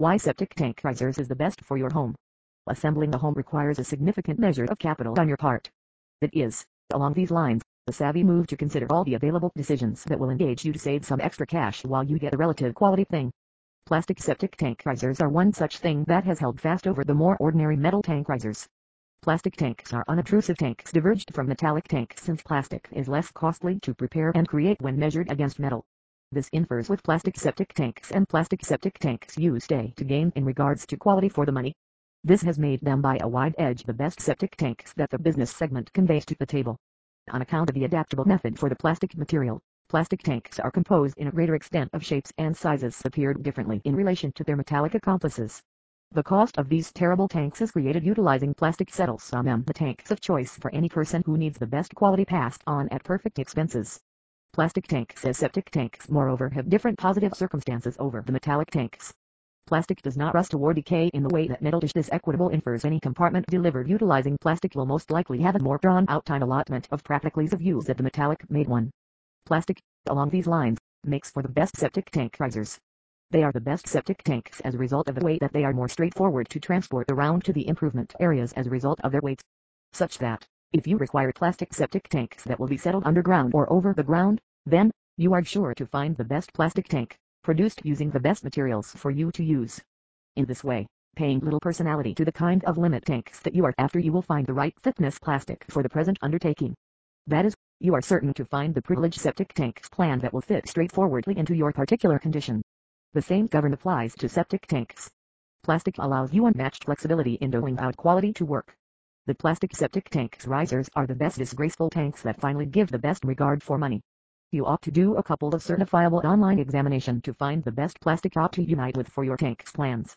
Why septic tank risers is the best for your home. Assembling a home requires a significant measure of capital on your part. It is, along these lines, a savvy move to consider all the available decisions that will engage you to save some extra cash while you get a relative quality thing. Plastic septic tank risers are one such thing that has held fast over the more ordinary metal tank risers. Plastic tanks are unobtrusive tanks diverged from metallic tanks since plastic is less costly to prepare and create when measured against metal. This infers with plastic septic tanks and plastic septic tanks use day to gain in regards to quality for the money. This has made them by a wide edge the best septic tanks that the business segment conveys to the table. On account of the adaptable method for the plastic material, plastic tanks are composed in a greater extent of shapes and sizes appeared differently in relation to their metallic accomplices. The cost of these terrible tanks is created utilizing plastic settles on them the tanks of choice for any person who needs the best quality passed on at perfect expenses. Plastic tanks as septic tanks moreover have different positive circumstances over the metallic tanks. Plastic does not rust or decay in the way that metal does. This equitable infers any compartment delivered utilizing plastic will most likely have a more drawn out time allotment of practical ease of use than the metallic made one. Plastic, along these lines, makes for the best septic tank risers. They are the best septic tanks as a result of the way that they are more straightforward to transport around to the improvement areas as a result of their weight. Such that, if you require plastic septic tanks that will be settled underground or over the ground, then, you are sure to find the best plastic tank, produced using the best materials for you to use. In this way, paying little personality to the kind of limit tanks that you are after you will find the right thickness plastic for the present undertaking. That is, you are certain to find the privileged septic tanks plan that will fit straightforwardly into your particular condition. The same govern applies to septic tanks. Plastic allows you unmatched flexibility in doling out quality to work. The plastic septic tanks risers are the best disgraceful tanks that finally give the best regard for money. You ought to do a couple of certifiable online examination to find the best plastic ought to unite with for your tank's plans.